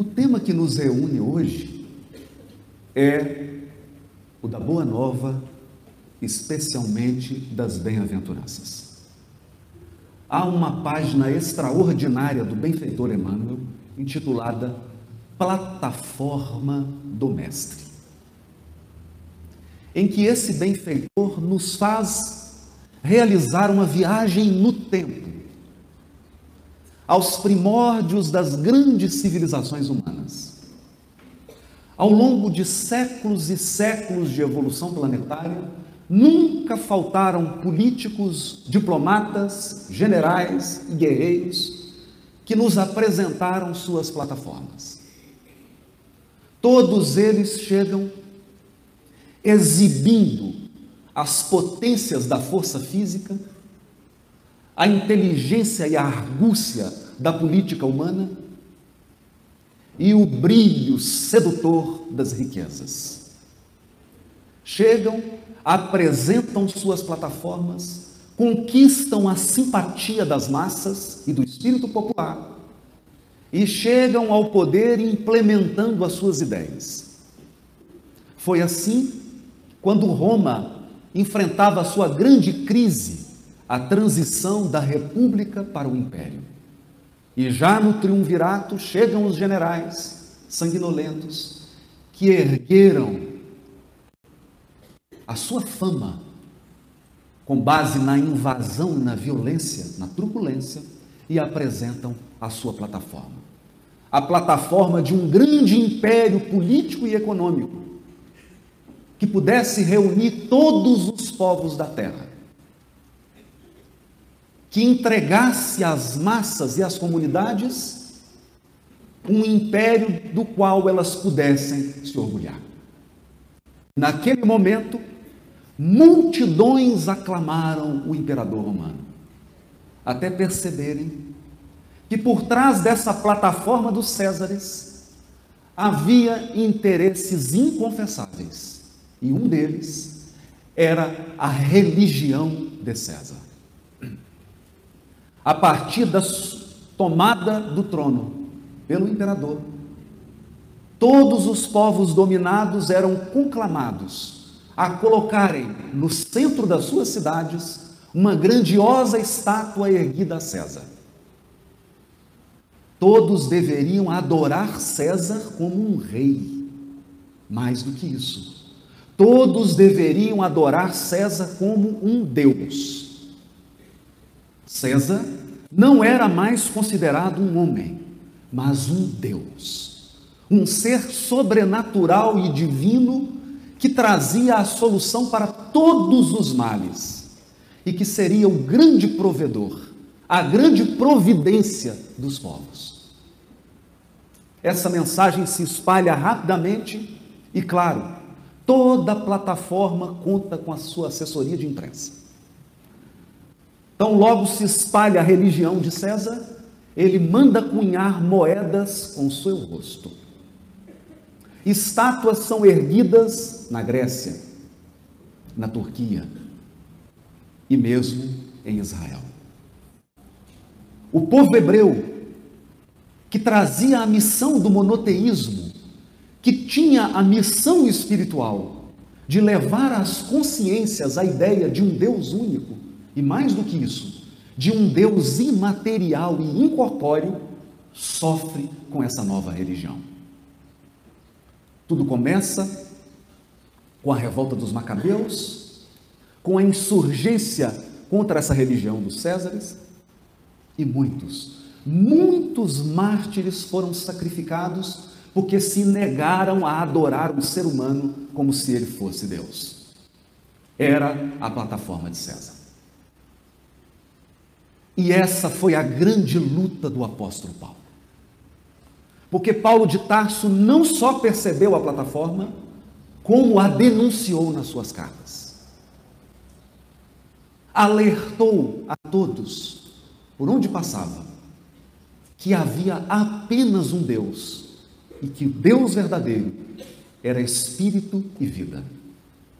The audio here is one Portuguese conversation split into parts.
O tema que nos reúne hoje é o da Boa Nova, especialmente das bem-aventuranças. Há uma página extraordinária do benfeitor Emmanuel intitulada Plataforma do Mestre, em que esse benfeitor nos faz realizar uma viagem no tempo aos primórdios das grandes civilizações humanas. Ao longo de séculos e séculos de evolução planetária, nunca faltaram políticos, diplomatas, generais e guerreiros que nos apresentaram suas plataformas. Todos eles chegam exibindo as potências da força física a inteligência e a argúcia da política humana e o brilho sedutor das riquezas. Chegam, apresentam suas plataformas, conquistam a simpatia das massas e do espírito popular e chegam ao poder implementando as suas ideias. Foi assim quando Roma enfrentava a sua grande crise a transição da república para o império. E já no triunvirato chegam os generais sanguinolentos que ergueram a sua fama com base na invasão, na violência, na truculência e apresentam a sua plataforma. A plataforma de um grande império político e econômico que pudesse reunir todos os povos da terra que entregasse às massas e às comunidades um império do qual elas pudessem se orgulhar. Naquele momento, multidões aclamaram o imperador romano, até perceberem que por trás dessa plataforma dos Césares havia interesses inconfessáveis, e um deles era a religião de César a partir da tomada do trono pelo imperador, todos os povos dominados eram conclamados a colocarem no centro das suas cidades uma grandiosa estátua erguida a César. Todos deveriam adorar César como um rei. Mais do que isso, todos deveriam adorar César como um Deus. César não era mais considerado um homem, mas um Deus, um ser sobrenatural e divino que trazia a solução para todos os males e que seria o grande provedor, a grande providência dos povos. Essa mensagem se espalha rapidamente e, claro, toda plataforma conta com a sua assessoria de imprensa. Então, logo se espalha a religião de César, ele manda cunhar moedas com seu rosto. Estátuas são erguidas na Grécia, na Turquia e mesmo em Israel. O povo hebreu, que trazia a missão do monoteísmo, que tinha a missão espiritual de levar às consciências a ideia de um Deus único, e mais do que isso, de um Deus imaterial e incorpóreo, sofre com essa nova religião. Tudo começa com a revolta dos Macabeus, com a insurgência contra essa religião dos Césares, e muitos, muitos mártires foram sacrificados porque se negaram a adorar o ser humano como se ele fosse Deus. Era a plataforma de César. E essa foi a grande luta do apóstolo Paulo. Porque Paulo de Tarso não só percebeu a plataforma, como a denunciou nas suas cartas. Alertou a todos, por onde passava, que havia apenas um Deus e que o Deus verdadeiro era espírito e vida,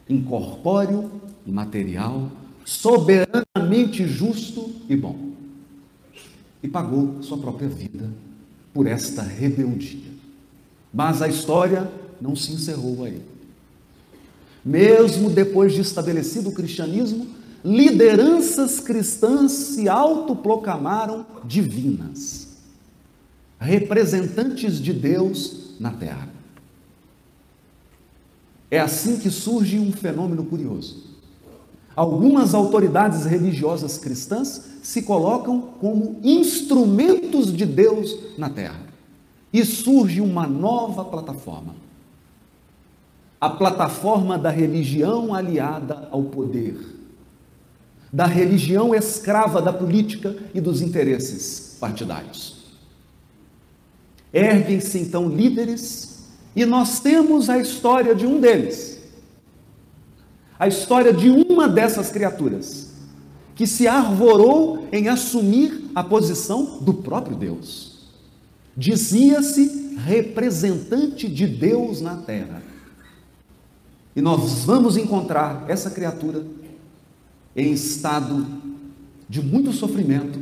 incorpóreo e material, soberanamente justo e bom e pagou sua própria vida por esta rebeldia. Mas a história não se encerrou aí. Mesmo depois de estabelecido o cristianismo, lideranças cristãs se autoproclamaram divinas, representantes de Deus na terra. É assim que surge um fenômeno curioso. Algumas autoridades religiosas cristãs se colocam como instrumentos de Deus na terra. E surge uma nova plataforma. A plataforma da religião aliada ao poder, da religião escrava da política e dos interesses partidários. Erguem-se então líderes, e nós temos a história de um deles, a história de uma dessas criaturas, que se arvorou em assumir a posição do próprio Deus. Dizia-se representante de Deus na terra. E nós vamos encontrar essa criatura em estado de muito sofrimento,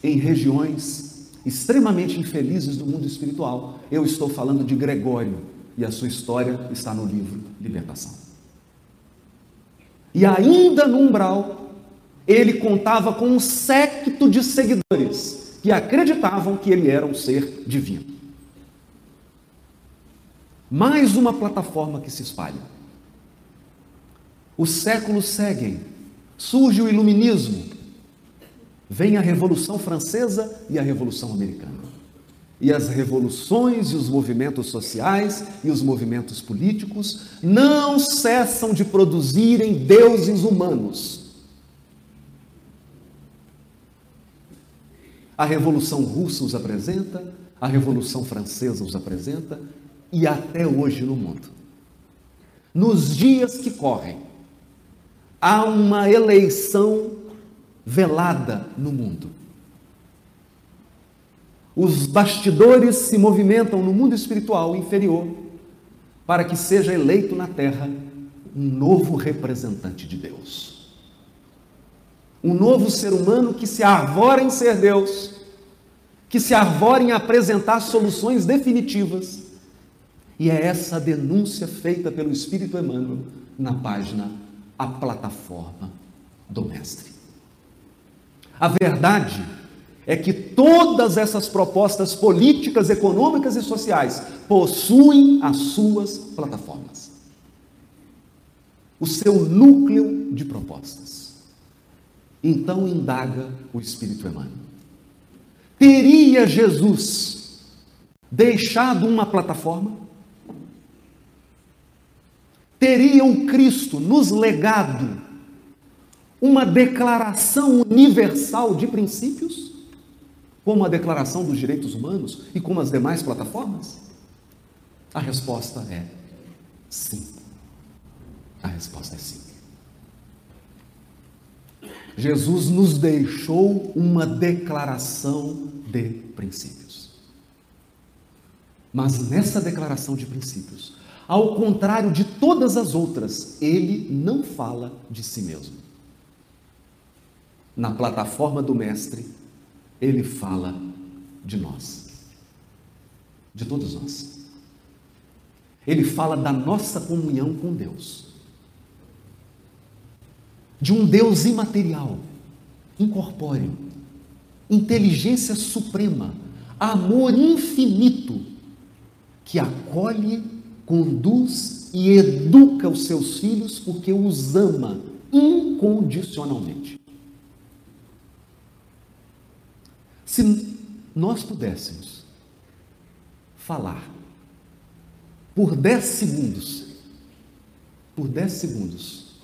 em regiões extremamente infelizes do mundo espiritual. Eu estou falando de Gregório e a sua história está no livro Libertação. E ainda no umbral, ele contava com um séquito de seguidores que acreditavam que ele era um ser divino. Mais uma plataforma que se espalha. Os séculos seguem, surge o iluminismo, vem a Revolução Francesa e a Revolução Americana. E as revoluções e os movimentos sociais e os movimentos políticos não cessam de produzirem deuses humanos. A Revolução Russa os apresenta, a Revolução Francesa os apresenta e até hoje no mundo. Nos dias que correm, há uma eleição velada no mundo os bastidores se movimentam no mundo espiritual inferior para que seja eleito na terra um novo representante de Deus. Um novo ser humano que se arvora em ser Deus, que se arvora em apresentar soluções definitivas. E é essa denúncia feita pelo Espírito Emmanuel na página A Plataforma do Mestre. A verdade é que todas essas propostas políticas, econômicas e sociais possuem as suas plataformas, o seu núcleo de propostas. Então indaga o Espírito Emmanuel. Teria Jesus deixado uma plataforma? Teria o Cristo nos legado uma declaração universal de princípios? Como a Declaração dos Direitos Humanos e como as demais plataformas? A resposta é sim. A resposta é sim. Jesus nos deixou uma declaração de princípios. Mas nessa declaração de princípios, ao contrário de todas as outras, ele não fala de si mesmo. Na plataforma do Mestre, ele fala de nós, de todos nós. Ele fala da nossa comunhão com Deus, de um Deus imaterial, incorpóreo, inteligência suprema, amor infinito, que acolhe, conduz e educa os seus filhos porque os ama incondicionalmente. Se nós pudéssemos falar por 10 segundos, por 10 segundos,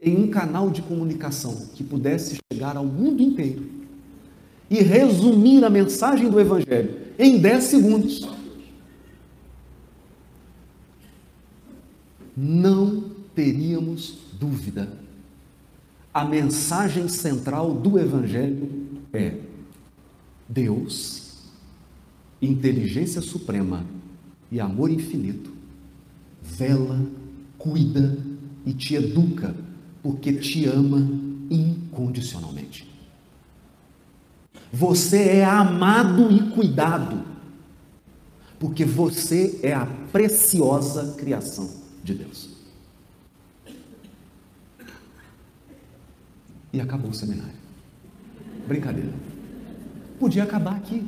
em um canal de comunicação que pudesse chegar ao mundo inteiro e resumir a mensagem do Evangelho em 10 segundos, não teríamos dúvida. A mensagem central do Evangelho é Deus, inteligência suprema e amor infinito, vela, cuida e te educa, porque te ama incondicionalmente. Você é amado e cuidado, Porque você é a preciosa criação de Deus. E acabou o seminário. Brincadeira. Podia acabar aqui.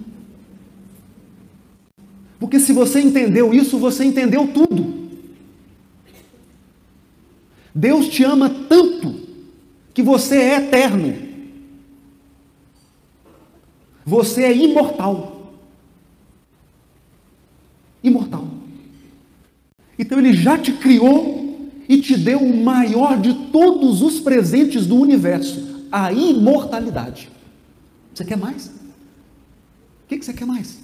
Porque se você entendeu isso, você entendeu tudo. Deus te ama tanto que você é eterno. Você é imortal. Imortal. Então ele já te criou e te deu o maior de todos os presentes do universo, a imortalidade. Você quer mais? O que você quer mais?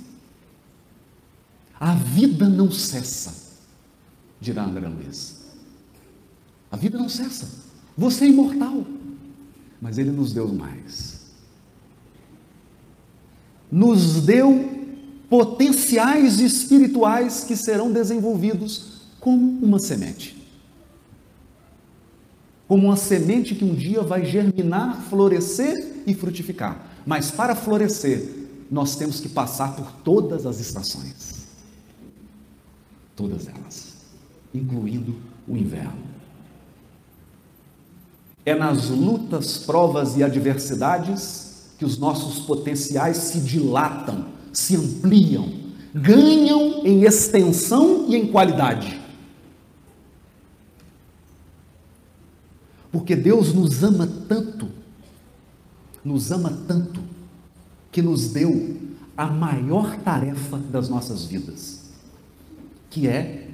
A vida não cessa, dirá André Luiz. A vida não cessa. Você é imortal. Mas ele nos deu mais. Nos deu potenciais espirituais que serão desenvolvidos como uma semente. Como uma semente que um dia vai germinar, florescer e frutificar. Mas para florescer, nós temos que passar por todas as estações todas elas, incluindo o inverno. É nas lutas, provas e adversidades que os nossos potenciais se dilatam, se ampliam, ganham em extensão e em qualidade. Porque Deus nos ama tanto, nos ama tanto, que nos deu a maior tarefa das nossas vidas que é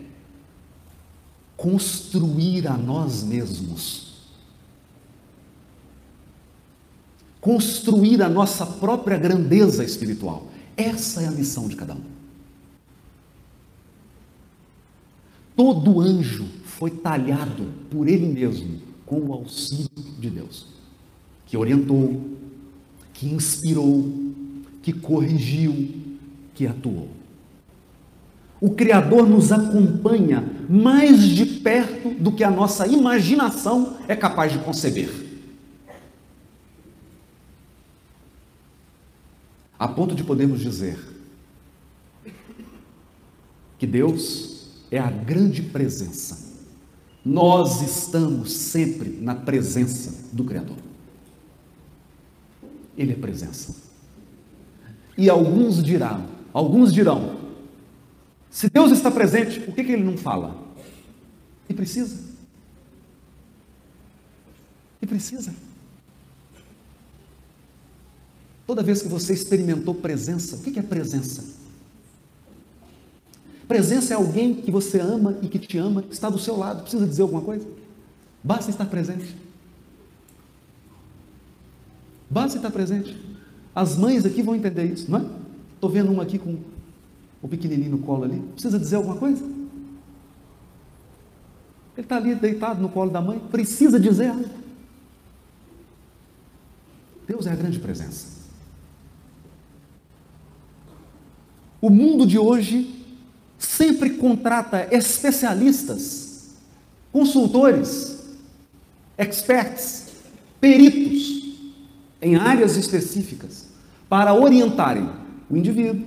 construir a nós mesmos. Construir a nossa própria grandeza espiritual. Essa é a missão de cada um. Todo anjo foi talhado por ele mesmo com o auxílio de Deus, que orientou, que inspirou, que corrigiu, que atuou o Criador nos acompanha mais de perto do que a nossa imaginação é capaz de conceber. A ponto de podermos dizer que Deus é a grande presença. Nós estamos sempre na presença do Criador. Ele é presença. E alguns dirão, alguns dirão, se Deus está presente, por que, que ele não fala? E precisa. E precisa. Toda vez que você experimentou presença, o que é presença? Presença é alguém que você ama e que te ama, está do seu lado. Precisa dizer alguma coisa? Basta estar presente. Basta estar presente. As mães aqui vão entender isso, não é? Estou vendo uma aqui com o pequenininho no colo ali, precisa dizer alguma coisa? Ele está ali deitado no colo da mãe, precisa dizer algo. Deus é a grande presença. O mundo de hoje sempre contrata especialistas, consultores, experts, peritos em áreas específicas para orientarem o indivíduo,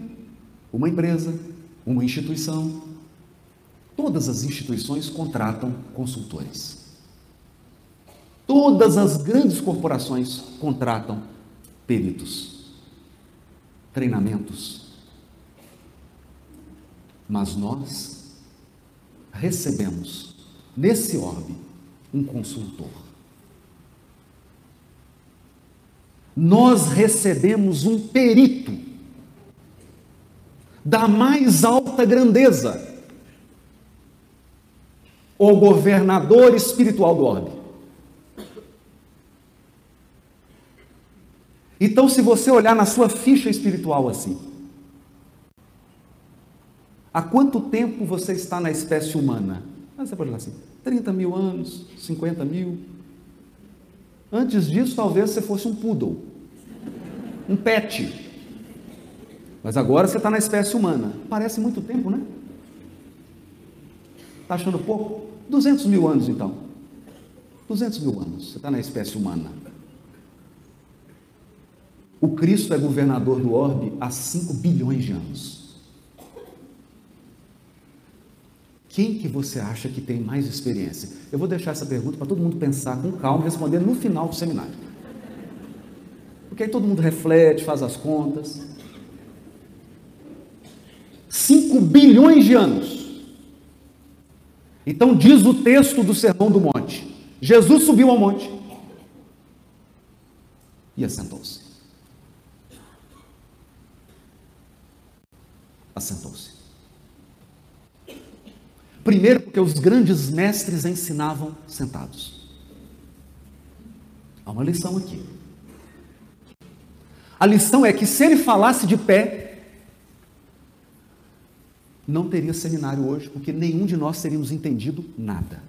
uma empresa, uma instituição. Todas as instituições contratam consultores. Todas as grandes corporações contratam peritos, treinamentos. Mas nós recebemos nesse orbe um consultor. Nós recebemos um perito da mais alta grandeza, o governador espiritual do orbe. Então, se você olhar na sua ficha espiritual assim, há quanto tempo você está na espécie humana? Ah, você pode olhar assim, 30 mil anos, 50 mil. Antes disso, talvez você fosse um poodle, um pet. Mas agora você está na espécie humana. Parece muito tempo, né? Está achando pouco? 200 mil anos, então. 200 mil anos. Você está na espécie humana. O Cristo é governador do orbe há 5 bilhões de anos. Quem que você acha que tem mais experiência? Eu vou deixar essa pergunta para todo mundo pensar com calma e responder no final do seminário. Porque aí todo mundo reflete, faz as contas. 5 bilhões de anos. Então diz o texto do Sermão do Monte. Jesus subiu ao monte e assentou-se. Assentou-se. Primeiro, porque os grandes mestres ensinavam sentados. Há uma lição aqui. A lição é que se ele falasse de pé, não teria seminário hoje, porque nenhum de nós teríamos entendido nada.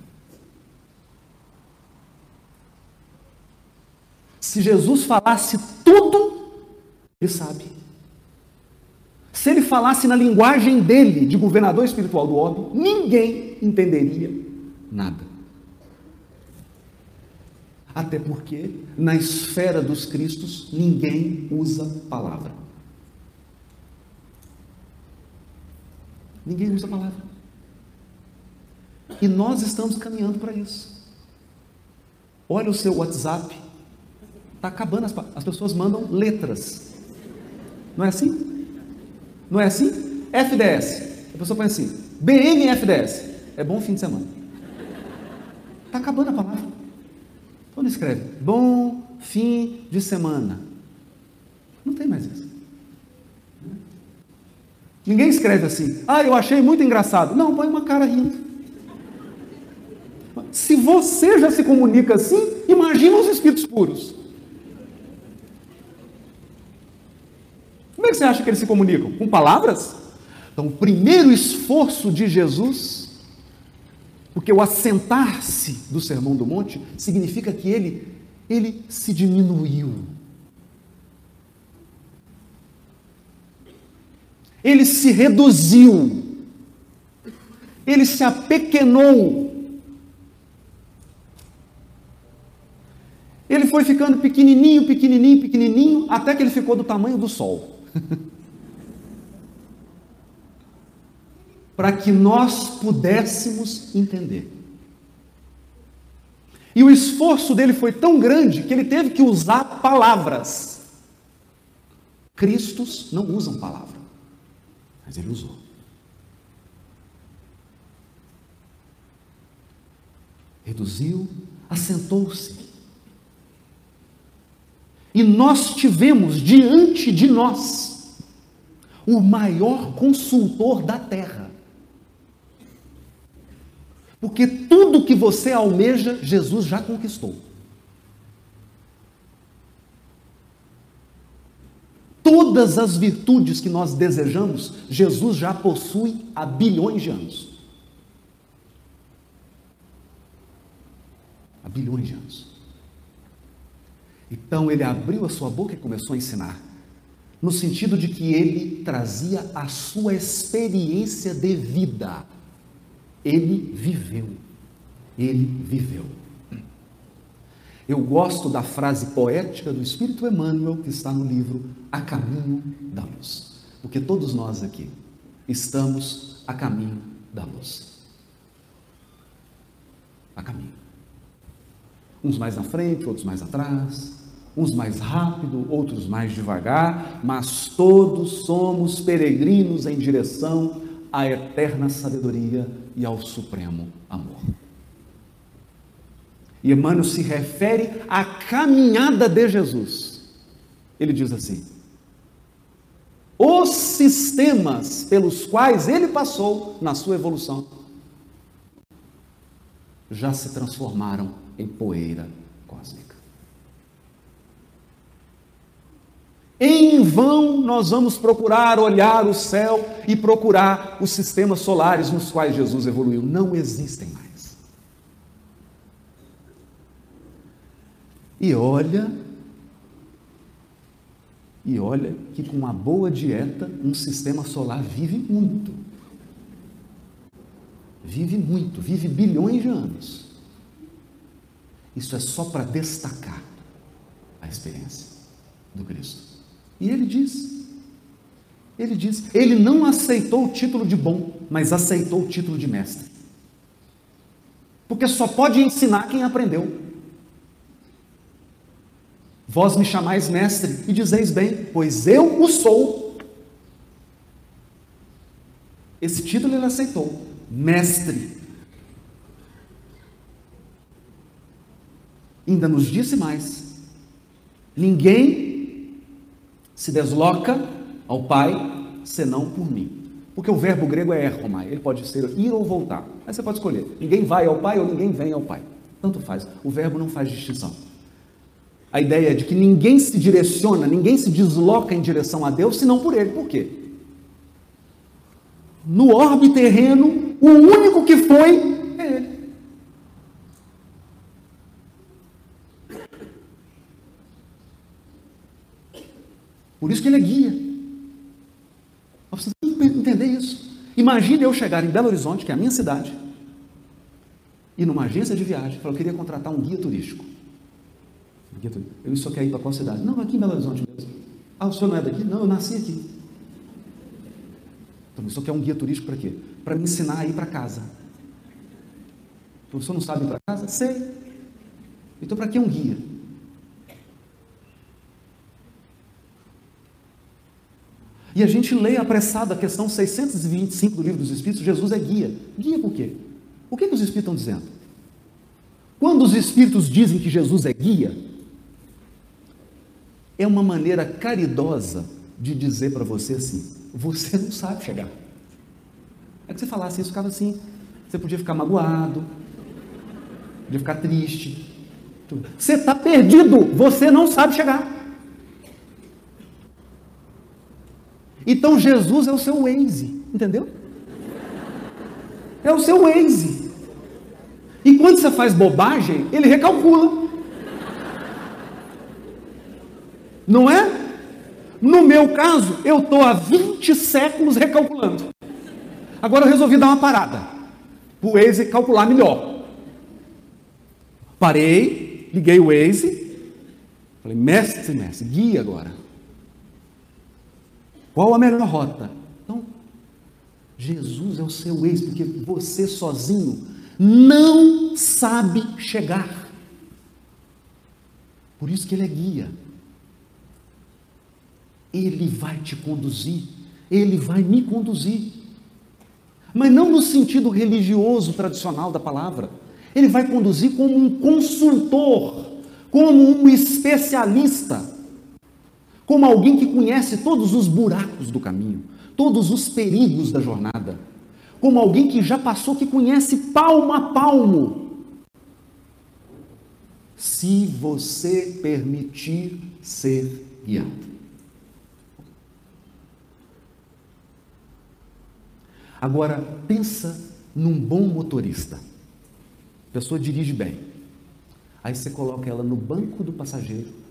Se Jesus falasse tudo, ele sabe. Se ele falasse na linguagem dele, de governador espiritual do orbe, ninguém entenderia nada. Até porque, na esfera dos Cristos, ninguém usa palavra. Ninguém usa palavra. E nós estamos caminhando para isso. Olha o seu WhatsApp. Está acabando, as, as pessoas mandam letras. Não é assim? Não é assim? FDS. A pessoa põe assim, BMFDS. É bom fim de semana. Está acabando a palavra. Quando escreve, bom fim de semana. Não tem mais isso. Ninguém escreve assim, ah, eu achei muito engraçado. Não, põe uma cara rindo. Se você já se comunica assim, imagina os espíritos puros. Como é que você acha que eles se comunicam? Com palavras? Então, o primeiro esforço de Jesus, porque o assentar-se do Sermão do Monte significa que ele, ele se diminuiu. Ele se reduziu. Ele se apequenou. Ele foi ficando pequenininho, pequenininho, pequenininho, até que ele ficou do tamanho do sol. Para que nós pudéssemos entender. E o esforço dele foi tão grande que ele teve que usar palavras. Cristos não usam palavra, mas ele usou. Reduziu, assentou-se e nós tivemos diante de nós o maior consultor da terra. Porque tudo que você almeja, Jesus já conquistou. Todas as virtudes que nós desejamos, Jesus já possui há bilhões de anos. Há bilhões de anos. Então ele abriu a sua boca e começou a ensinar, no sentido de que ele trazia a sua experiência de vida. Ele viveu. Ele viveu. Eu gosto da frase poética do Espírito Emmanuel que está no livro A Caminho da Luz. Porque todos nós aqui estamos a caminho da luz. A caminho. Uns mais na frente, outros mais atrás, uns mais rápido, outros mais devagar, mas todos somos peregrinos em direção à eterna sabedoria e ao supremo amor. E Emmanuel se refere à caminhada de Jesus. Ele diz assim: os sistemas pelos quais ele passou na sua evolução já se transformaram em poeira Em vão nós vamos procurar olhar o céu e procurar os sistemas solares nos quais Jesus evoluiu. Não existem mais. E olha, e olha que com uma boa dieta, um sistema solar vive muito. Vive muito, vive bilhões de anos. Isso é só para destacar a experiência do Cristo. E ele diz, ele diz, ele não aceitou o título de bom, mas aceitou o título de mestre. Porque só pode ensinar quem aprendeu. Vós me chamais mestre e dizeis bem, pois eu o sou. Esse título ele aceitou, mestre. Ainda nos disse mais: ninguém se desloca ao Pai senão por mim. Porque o verbo grego é erromai, ele pode ser ir ou voltar. Aí você pode escolher: ninguém vai ao Pai ou ninguém vem ao Pai. Tanto faz, o verbo não faz distinção. A ideia é de que ninguém se direciona, ninguém se desloca em direção a Deus senão por Ele. Por quê? No orbe terreno, o único que foi é Ele. Por isso que Ele é guia. Tem que entender isso. Imagine eu chegar em Belo Horizonte, que é a minha cidade, e numa agência de viagem, falar, eu queria contratar um guia turístico. Eu só quero ir para qual cidade? Não, aqui em Belo Horizonte mesmo. Ah, o senhor não é daqui? Não, eu nasci aqui. Então, eu só quer um guia turístico para quê? Para me ensinar a ir para casa. O senhor não sabe ir para casa? Sei. Então, para que um guia? E a gente lê apressado a questão 625 do livro dos Espíritos, Jesus é guia. Guia por quê? O que, que os Espíritos estão dizendo? Quando os Espíritos dizem que Jesus é guia, é uma maneira caridosa de dizer para você assim: você não sabe chegar. É que você falasse isso, ficava assim. Você podia ficar magoado, podia ficar triste. Você está perdido, você não sabe chegar. Então Jesus é o seu Waze, entendeu? É o seu Waze. E quando você faz bobagem, ele recalcula. Não é? No meu caso, eu estou há 20 séculos recalculando. Agora eu resolvi dar uma parada. Para o Waze calcular melhor. Parei, liguei o Waze. Falei, mestre, mestre, guia agora. Qual a melhor rota? Então, Jesus é o seu ex, porque você sozinho não sabe chegar. Por isso que ele é guia. Ele vai te conduzir, ele vai me conduzir. Mas não no sentido religioso tradicional da palavra. Ele vai conduzir como um consultor, como um especialista como alguém que conhece todos os buracos do caminho, todos os perigos da jornada, como alguém que já passou, que conhece palmo a palmo. Se você permitir ser guiado. Agora, pensa num bom motorista. A pessoa dirige bem. Aí você coloca ela no banco do passageiro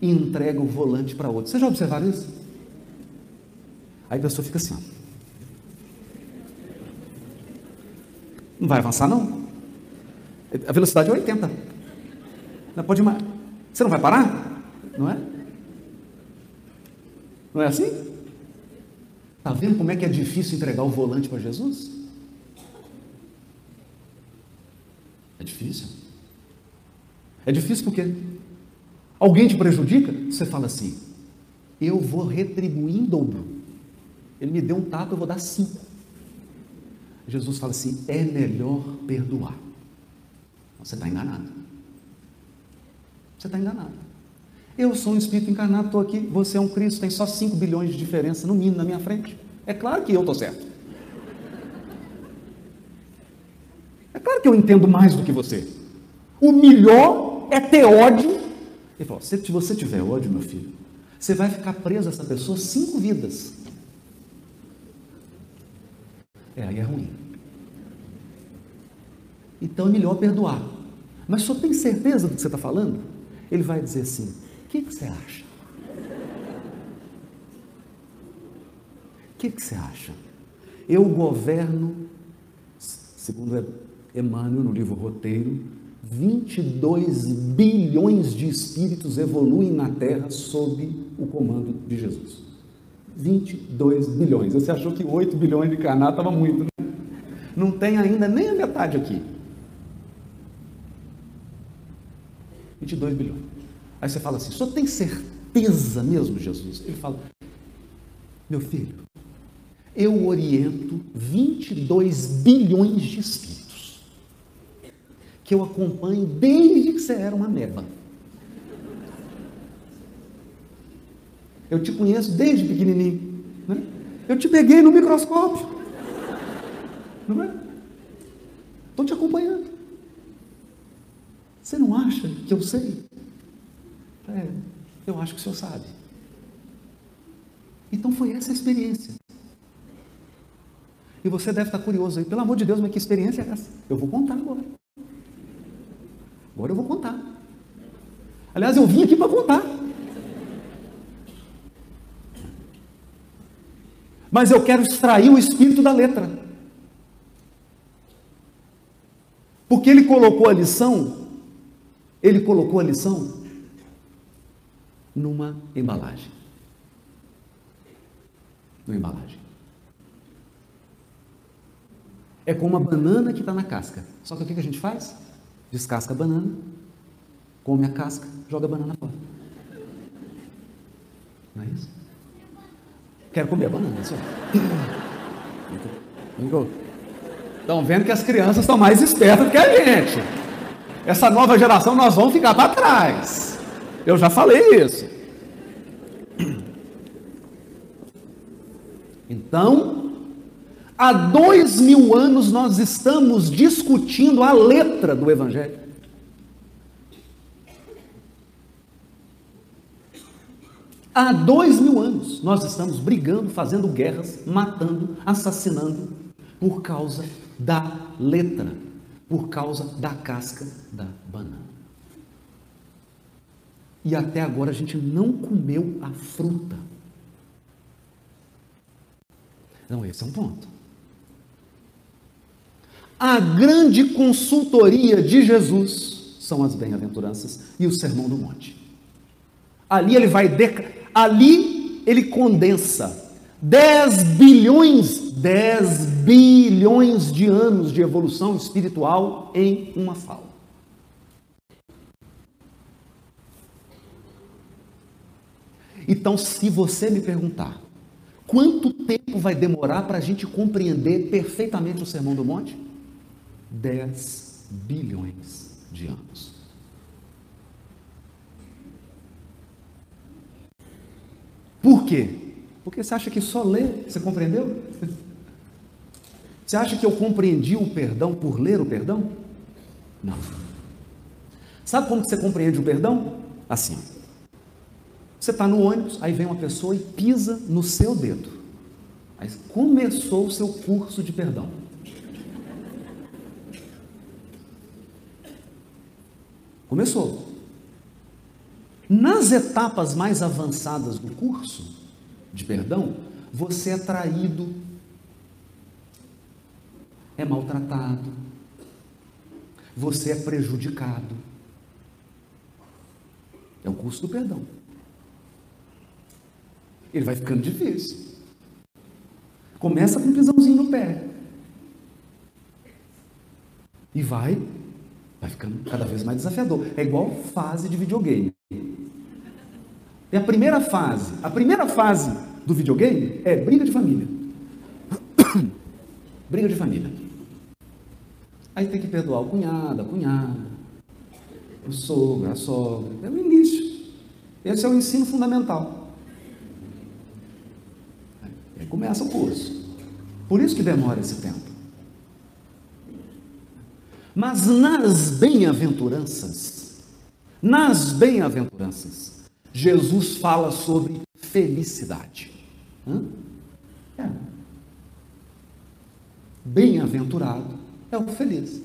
e entrega o volante para outro. Vocês já observaram isso? Aí a pessoa fica assim, ó. Não vai avançar, não. A velocidade é 80. Não pode mais. Você não vai parar? Não é? Não é assim? Está vendo como é que é difícil entregar o volante para Jesus? É difícil. É difícil porque Alguém te prejudica? Você fala assim: eu vou retribuir em dobro. Ele me deu um tapa, eu vou dar cinco. Jesus fala assim: é melhor perdoar. Você está enganado. Você está enganado. Eu sou um espírito encarnado, estou aqui. Você é um Cristo, tem só 5 bilhões de diferença, no mínimo, na minha frente. É claro que eu estou certo. É claro que eu entendo mais do que você. O melhor é ter ódio ele falou: se você tiver ódio, meu filho, você vai ficar preso a essa pessoa cinco vidas. É, aí é ruim. Então é melhor perdoar. Mas só tem certeza do que você está falando? Ele vai dizer assim: o que, que você acha? O que, que você acha? Eu governo, segundo Emmanuel no livro Roteiro, 22 bilhões de espíritos evoluem na Terra sob o comando de Jesus. 22 bilhões. Você achou que 8 bilhões de encarnados estava muito, né? não tem ainda nem a metade aqui. 22 bilhões. Aí você fala assim: senhor tem certeza mesmo, Jesus? Ele fala: meu filho, eu oriento 22 bilhões de espíritos que eu acompanho desde que você era uma meba. Eu te conheço desde pequenininho. Né? Eu te peguei no microscópio. Não é? Estou te acompanhando. Você não acha que eu sei? É, eu acho que o senhor sabe. Então foi essa a experiência. E você deve estar curioso aí, pelo amor de Deus, mas que experiência é essa? Eu vou contar agora. Agora eu vou contar. Aliás, eu vim aqui para contar. Mas eu quero extrair o espírito da letra. Porque ele colocou a lição, ele colocou a lição numa embalagem. Numa embalagem. É como a banana que está na casca. Só que o que a gente faz? Descasca a banana, come a casca, joga a banana fora. Não é isso? Quero comer a banana, só. Estão vendo que as crianças estão mais espertas que a gente. Essa nova geração nós vamos ficar para trás. Eu já falei isso. Então, há dois mil anos nós estamos discutindo a letra do Evangelho. Há dois mil anos nós estamos brigando, fazendo guerras, matando, assassinando, por causa da letra, por causa da casca da banana. E até agora a gente não comeu a fruta. Não, esse é um ponto. A grande consultoria de Jesus são as bem-aventuranças e o Sermão do Monte. Ali ele vai ali ele condensa 10 bilhões, 10 bilhões de anos de evolução espiritual em uma fala. Então, se você me perguntar, quanto tempo vai demorar para a gente compreender perfeitamente o Sermão do Monte? 10 bilhões de anos. Por quê? Porque você acha que só ler você compreendeu? Você acha que eu compreendi o perdão por ler o perdão? Não. Sabe como você compreende o perdão? Assim. Você está no ônibus, aí vem uma pessoa e pisa no seu dedo. Aí começou o seu curso de perdão. Começou. Nas etapas mais avançadas do curso de perdão, você é traído, é maltratado, você é prejudicado. É o curso do perdão. Ele vai ficando difícil. Começa com um pisãozinho no pé. E vai Vai ficando cada vez mais desafiador. É igual fase de videogame. E a primeira fase, a primeira fase do videogame é briga de família. briga de família. Aí tem que perdoar o cunhado, a cunhada, o sogro, a sogra. É o início. Esse é o ensino fundamental. Aí começa o curso. Por isso que demora esse tempo. Mas nas bem-aventuranças, nas bem-aventuranças, Jesus fala sobre felicidade. É. Bem-aventurado é o feliz.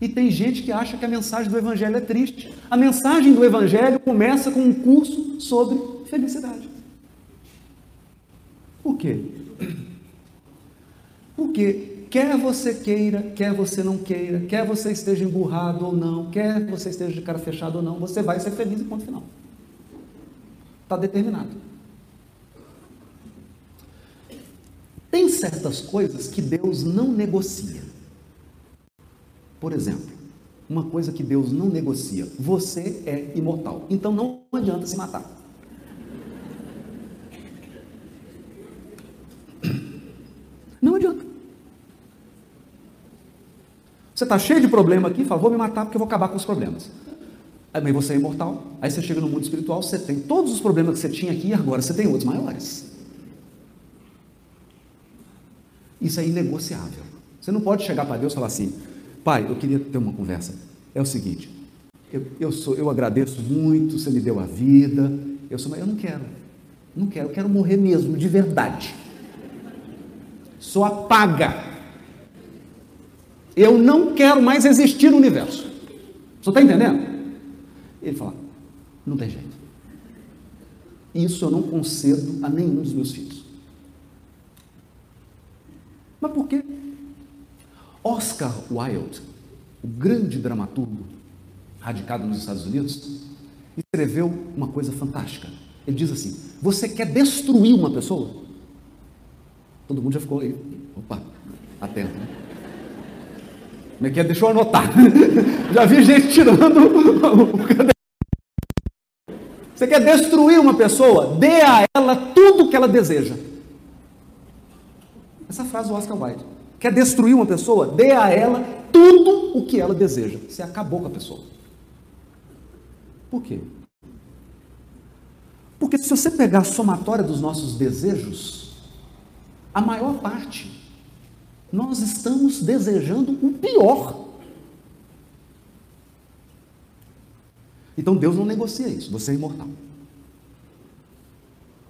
E tem gente que acha que a mensagem do Evangelho é triste. A mensagem do Evangelho começa com um curso sobre felicidade. Por quê? Porque Quer você queira, quer você não queira, quer você esteja emburrado ou não, quer você esteja de cara fechada ou não, você vai ser feliz em ponto final. Está determinado. Tem certas coisas que Deus não negocia. Por exemplo, uma coisa que Deus não negocia: você é imortal. Então não adianta se matar. Não adianta. Você está cheio de problema aqui, fala, vou me matar porque eu vou acabar com os problemas. Aí você é imortal, aí você chega no mundo espiritual, você tem todos os problemas que você tinha aqui e agora você tem outros maiores. Isso é inegociável. Você não pode chegar para Deus e falar assim, pai, eu queria ter uma conversa. É o seguinte, eu, eu, sou, eu agradeço muito, você me deu a vida, eu sou, mas eu não quero, não quero, eu quero morrer mesmo, de verdade. Sou apaga. Eu não quero mais existir no universo. Você está entendendo? Ele fala: não tem jeito. Isso eu não concedo a nenhum dos meus filhos. Mas por quê? Oscar Wilde, o grande dramaturgo radicado nos Estados Unidos, escreveu uma coisa fantástica. Ele diz assim: Você quer destruir uma pessoa? Todo mundo já ficou aí, opa, atento. Né? Como é que é? Deixa eu anotar. já vi gente tirando o você quer destruir uma pessoa? Dê a ela tudo o que ela deseja. Essa frase do Oscar Wilde. Quer destruir uma pessoa? Dê a ela tudo o que ela deseja. Você acabou com a pessoa. Por quê? Porque se você pegar a somatória dos nossos desejos, a maior parte, nós estamos desejando o pior Então Deus não negocia isso, você é imortal.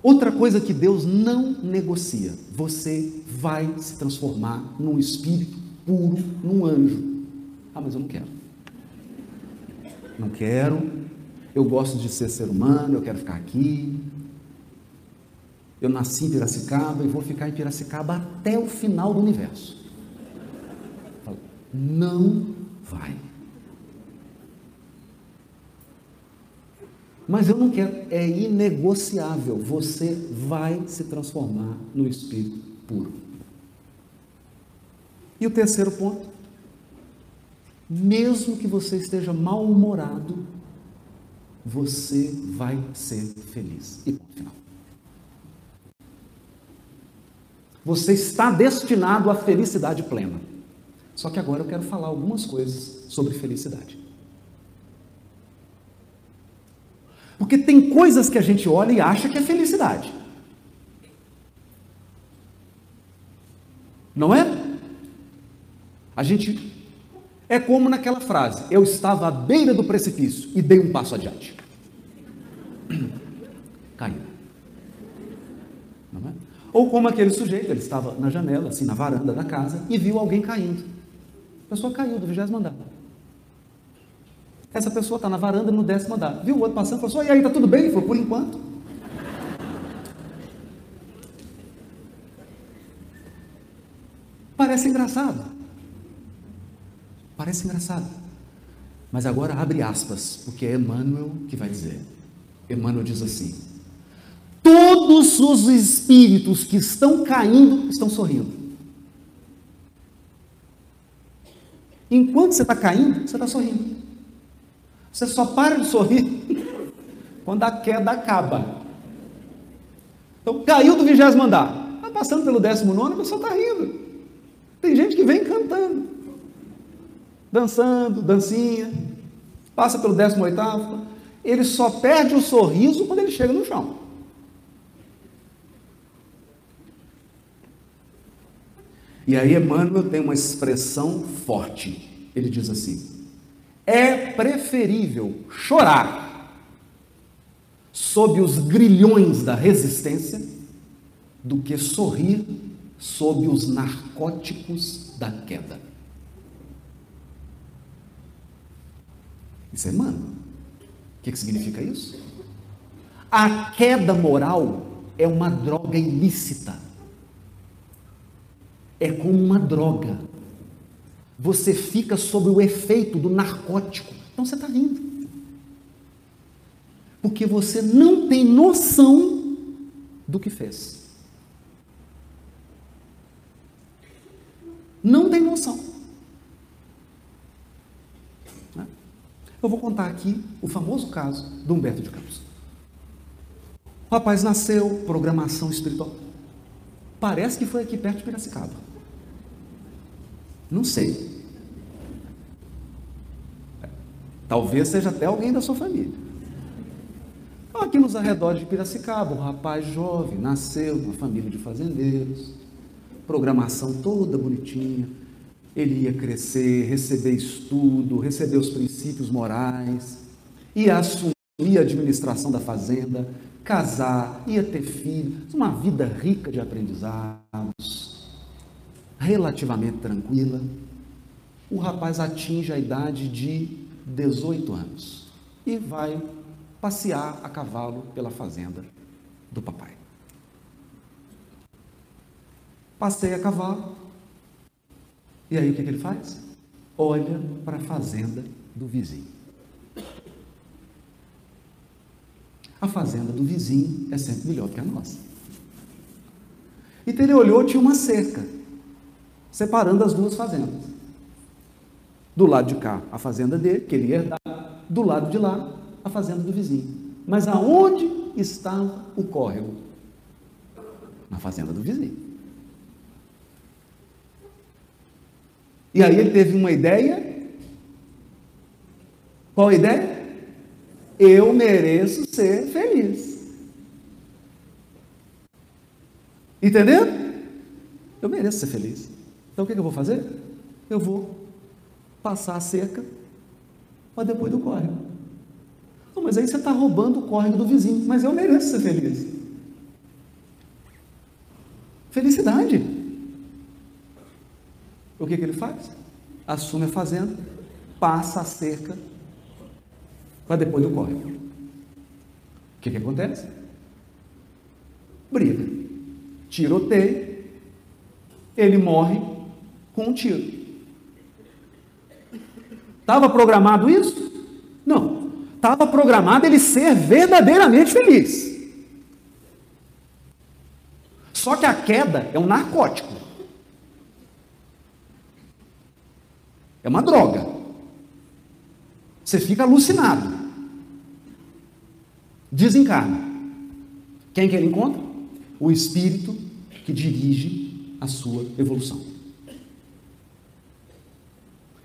Outra coisa que Deus não negocia, você vai se transformar num espírito puro, num anjo. Ah, mas eu não quero. Não quero. Eu gosto de ser ser humano, eu quero ficar aqui. Eu nasci em Piracicaba e vou ficar em Piracicaba até o final do universo. Não vai. Mas eu não quero, é inegociável. Você vai se transformar no espírito puro. E o terceiro ponto, mesmo que você esteja mal-humorado, você vai ser feliz. E ponto final. Você está destinado à felicidade plena. Só que agora eu quero falar algumas coisas sobre felicidade. Porque tem coisas que a gente olha e acha que é felicidade. Não é? A gente é como naquela frase: eu estava à beira do precipício e dei um passo adiante. Caiu. Não é? Ou como aquele sujeito, ele estava na janela, assim, na varanda da casa, e viu alguém caindo. A pessoa caiu do vigésimo andar. Essa pessoa está na varanda no décimo andar. Viu o outro passando falou assim: e aí, está tudo bem? Ele falou: por enquanto. Parece engraçado. Parece engraçado. Mas agora abre aspas, porque é Emmanuel que vai dizer. Emmanuel diz assim: Todos os espíritos que estão caindo estão sorrindo. Enquanto você está caindo, você está sorrindo. Você só para de sorrir quando a queda acaba. Então, caiu do vigésimo andar. Está passando pelo décimo nono, a pessoa está rindo. Tem gente que vem cantando, dançando, dancinha, passa pelo décimo oitavo. Ele só perde o sorriso quando ele chega no chão. E aí Emmanuel tem uma expressão forte. Ele diz assim: é preferível chorar sob os grilhões da resistência do que sorrir sob os narcóticos da queda. Isso é mano. O que, que significa isso? A queda moral é uma droga ilícita. É como uma droga você fica sob o efeito do narcótico. Então você está rindo. Porque você não tem noção do que fez. Não tem noção. Né? Eu vou contar aqui o famoso caso do Humberto de Campos. O rapaz nasceu, programação espiritual. Parece que foi aqui perto de Piracicaba. Não sei. Talvez seja até alguém da sua família. Aqui nos arredores de Piracicaba, um rapaz jovem, nasceu numa família de fazendeiros, programação toda bonitinha. Ele ia crescer, receber estudo, receber os princípios morais, ia assumir a administração da fazenda, casar, ia ter filhos, uma vida rica de aprendizados, relativamente tranquila. O rapaz atinge a idade de 18 anos e vai passear a cavalo pela fazenda do papai. Passeia a cavalo. E aí o que, que ele faz? Olha para a fazenda do vizinho. A fazenda do vizinho é sempre melhor que a nossa. Então ele olhou, tinha uma cerca separando as duas fazendas. Do lado de cá, a fazenda dele, que ele ia herdar, do lado de lá, a fazenda do vizinho. Mas aonde estava o córrego? Na fazenda do vizinho. E aí ele teve uma ideia. Qual a ideia? Eu mereço ser feliz. Entendeu? Eu mereço ser feliz. Então o que eu vou fazer? Eu vou passar a cerca para depois do córrego. Mas aí você está roubando o córrego do vizinho. Mas eu mereço ser feliz. Felicidade. O que, que ele faz? Assume a fazenda, passa a cerca para depois do córrego. O que, que acontece? Briga. Tiroteio. Ele morre com um tiro. Estava programado isso? Não. Estava programado ele ser verdadeiramente feliz. Só que a queda é um narcótico. É uma droga. Você fica alucinado. Desencarna. Quem que ele encontra? O espírito que dirige a sua evolução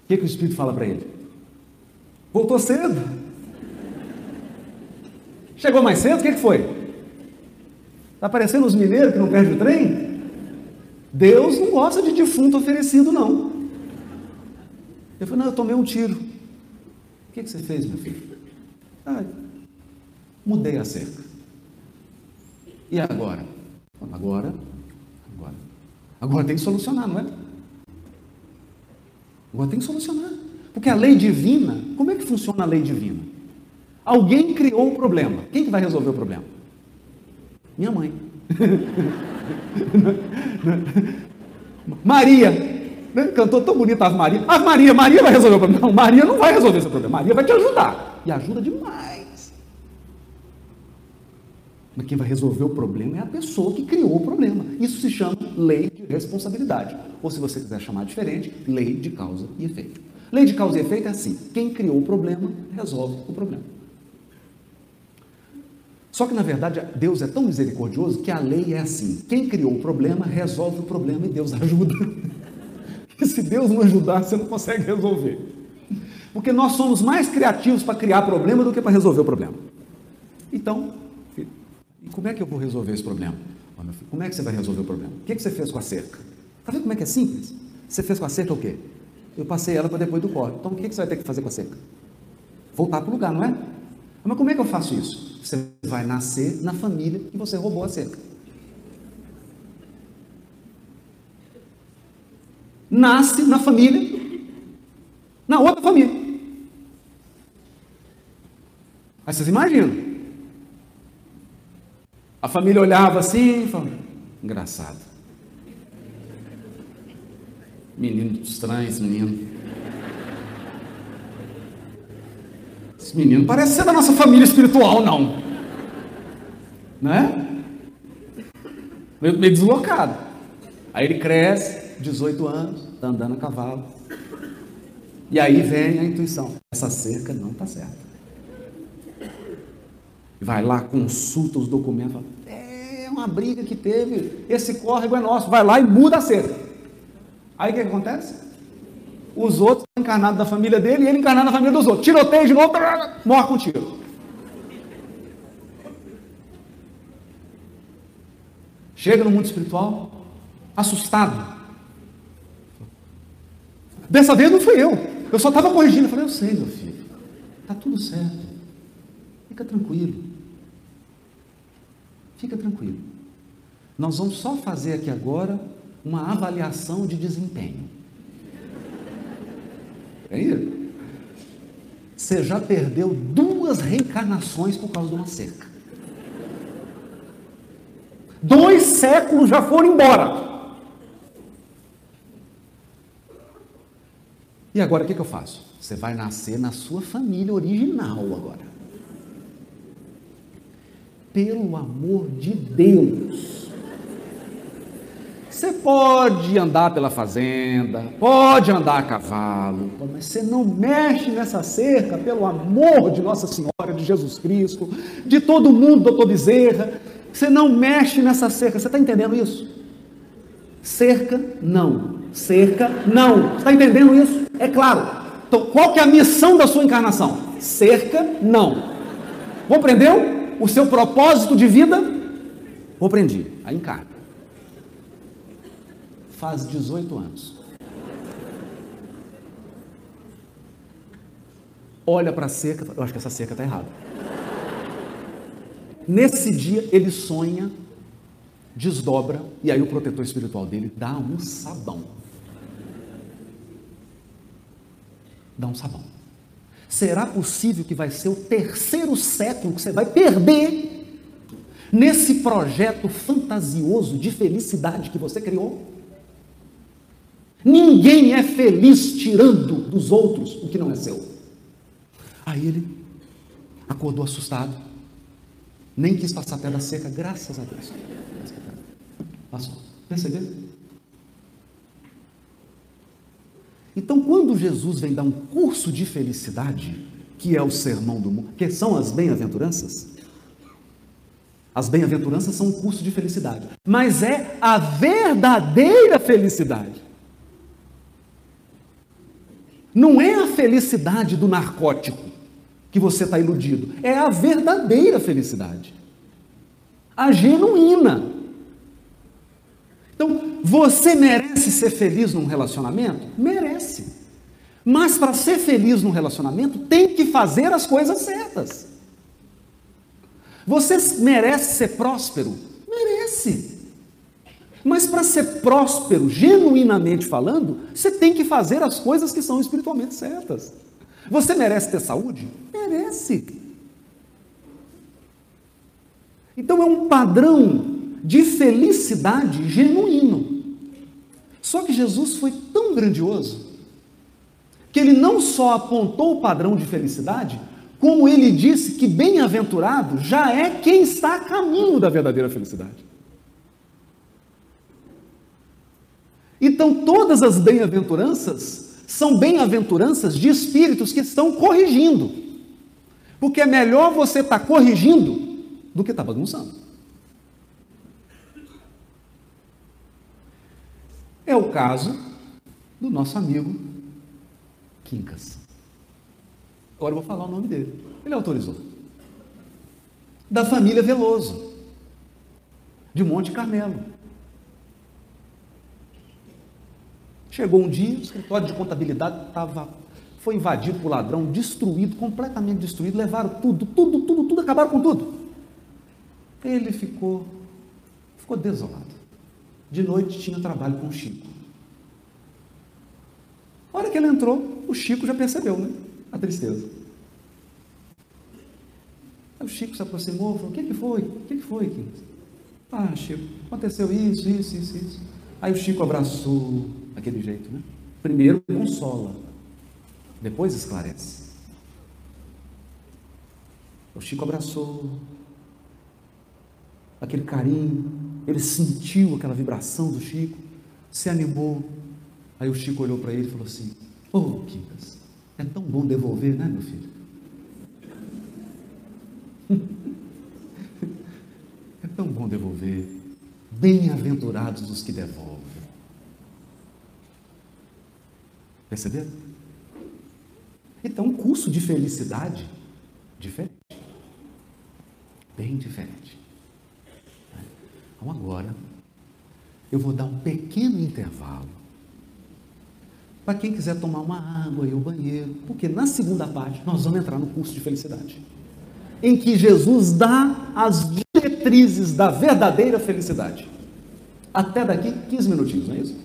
que, que o Espírito fala para ele? Voltou cedo. Chegou mais cedo, o que, que foi? Está parecendo os mineiros que não perdem o trem? Deus não gosta de defunto oferecido, não. Eu falei, não, eu tomei um tiro. O que, que você fez, meu filho? Ah, mudei a cerca. E agora? Agora, agora. Agora tem que solucionar, não é? Agora tem que solucionar. Porque a lei divina, como é que funciona a lei divina? Alguém criou um problema. Quem que vai resolver o problema? Minha mãe. Maria. Né? Cantou tão bonita Ave Maria. Ave Maria, Maria vai resolver o problema. Não, Maria não vai resolver esse problema. Maria vai te ajudar. E ajuda demais. Mas quem vai resolver o problema é a pessoa que criou o problema. Isso se chama lei de responsabilidade. Ou se você quiser chamar diferente, lei de causa e efeito. Lei de causa e efeito é assim: quem criou o problema, resolve o problema. Só que, na verdade, Deus é tão misericordioso que a lei é assim: quem criou o problema, resolve o problema e Deus ajuda. E se Deus não ajudar, você não consegue resolver. Porque nós somos mais criativos para criar problema do que para resolver o problema. Então, e como é que eu vou resolver esse problema? Como é que você vai resolver o problema? O que, que você fez com a cerca? Está vendo como é que é simples? Você fez com a cerca o quê? Eu passei ela para depois do corte. Então o que, que você vai ter que fazer com a cerca? Voltar para o lugar, não é? Mas como é que eu faço isso? Você vai nascer na família que você roubou a cerca. Nasce na família, na outra família. Aí vocês imaginam. A família olhava assim e falava, engraçado. Menino estranho, esse menino. Esse menino parece ser da nossa família espiritual, não. Né? Meio, meio deslocado. Aí ele cresce, 18 anos, está andando a cavalo. E aí vem a intuição: essa cerca não está certa. Vai lá, consulta os documentos, é uma briga que teve, esse córrego é nosso, vai lá e muda a cerca. Aí o que, que acontece? Os outros encarnados da família dele e ele encarnado na família dos outros. Tiroteio de novo, morre com tiro. Chega no mundo espiritual, assustado. Dessa vez não fui eu. Eu só estava corrigindo. Eu falei, eu sei, meu filho. Está tudo certo. Fica tranquilo. Fica tranquilo. Nós vamos só fazer aqui agora uma avaliação de desempenho. Aí, você já perdeu duas reencarnações por causa de uma cerca. Dois séculos já foram embora. E agora o que, que eu faço? Você vai nascer na sua família original agora. Pelo amor de Deus. Você pode andar pela fazenda, pode andar a cavalo, mas você não mexe nessa cerca, pelo amor de Nossa Senhora, de Jesus Cristo, de todo mundo, doutor Bezerra. Você não mexe nessa cerca. Você está entendendo isso? Cerca, não. Cerca, não. Está entendendo isso? É claro. Então, qual que é a missão da sua encarnação? Cerca, não. Compreendeu? O seu propósito de vida? Compreendi. Aí encarna. Faz 18 anos. Olha para a cerca, eu acho que essa cerca está errada. Nesse dia ele sonha, desdobra, e aí o protetor espiritual dele dá um sabão. Dá um sabão. Será possível que vai ser o terceiro século que você vai perder nesse projeto fantasioso de felicidade que você criou? Ninguém é feliz tirando dos outros o que não é seu. Aí ele acordou assustado nem quis passar perto da seca, graças a Deus. Passou. Percebeu? Então, quando Jesus vem dar um curso de felicidade, que é o sermão do mundo, que são as bem-aventuranças, as bem-aventuranças são um curso de felicidade, mas é a verdadeira felicidade. Não é a felicidade do narcótico que você está iludido. É a verdadeira felicidade. A genuína. Então, você merece ser feliz num relacionamento? Merece. Mas para ser feliz num relacionamento, tem que fazer as coisas certas. Você merece ser próspero? Merece. Mas para ser próspero, genuinamente falando, você tem que fazer as coisas que são espiritualmente certas. Você merece ter saúde? Merece. Então é um padrão de felicidade genuíno. Só que Jesus foi tão grandioso que ele não só apontou o padrão de felicidade, como ele disse que bem-aventurado já é quem está a caminho da verdadeira felicidade. Então, todas as bem-aventuranças são bem-aventuranças de espíritos que estão corrigindo. Porque é melhor você estar tá corrigindo do que estar tá bagunçando. É o caso do nosso amigo Quincas. Agora eu vou falar o nome dele. Ele autorizou. Da família Veloso, de Monte Carmelo. Chegou um dia, o escritório de contabilidade estava foi invadido por ladrão, destruído, completamente destruído, levaram tudo, tudo, tudo, tudo, acabaram com tudo. Ele ficou, ficou desolado. De noite tinha trabalho com o Chico. A hora que ele entrou, o Chico já percebeu, né? A tristeza. Aí o Chico se aproximou falou: O que, que foi? O que, que foi, Kim? Ah, Chico, aconteceu isso, isso, isso, isso. Aí o Chico abraçou, daquele jeito, né? Primeiro consola, depois esclarece. O Chico abraçou, aquele carinho, ele sentiu aquela vibração do Chico, se animou. Aí o Chico olhou para ele e falou assim: Ô oh, Quincas, é tão bom devolver, né, meu filho? é tão bom devolver. Bem-aventurados os que devolvem. Perceberam? Então, um curso de felicidade diferente. Bem diferente. Então, agora, eu vou dar um pequeno intervalo para quem quiser tomar uma água e o banheiro, porque na segunda parte nós vamos entrar no curso de felicidade, em que Jesus dá as diretrizes da verdadeira felicidade. Até daqui 15 minutinhos, não é isso?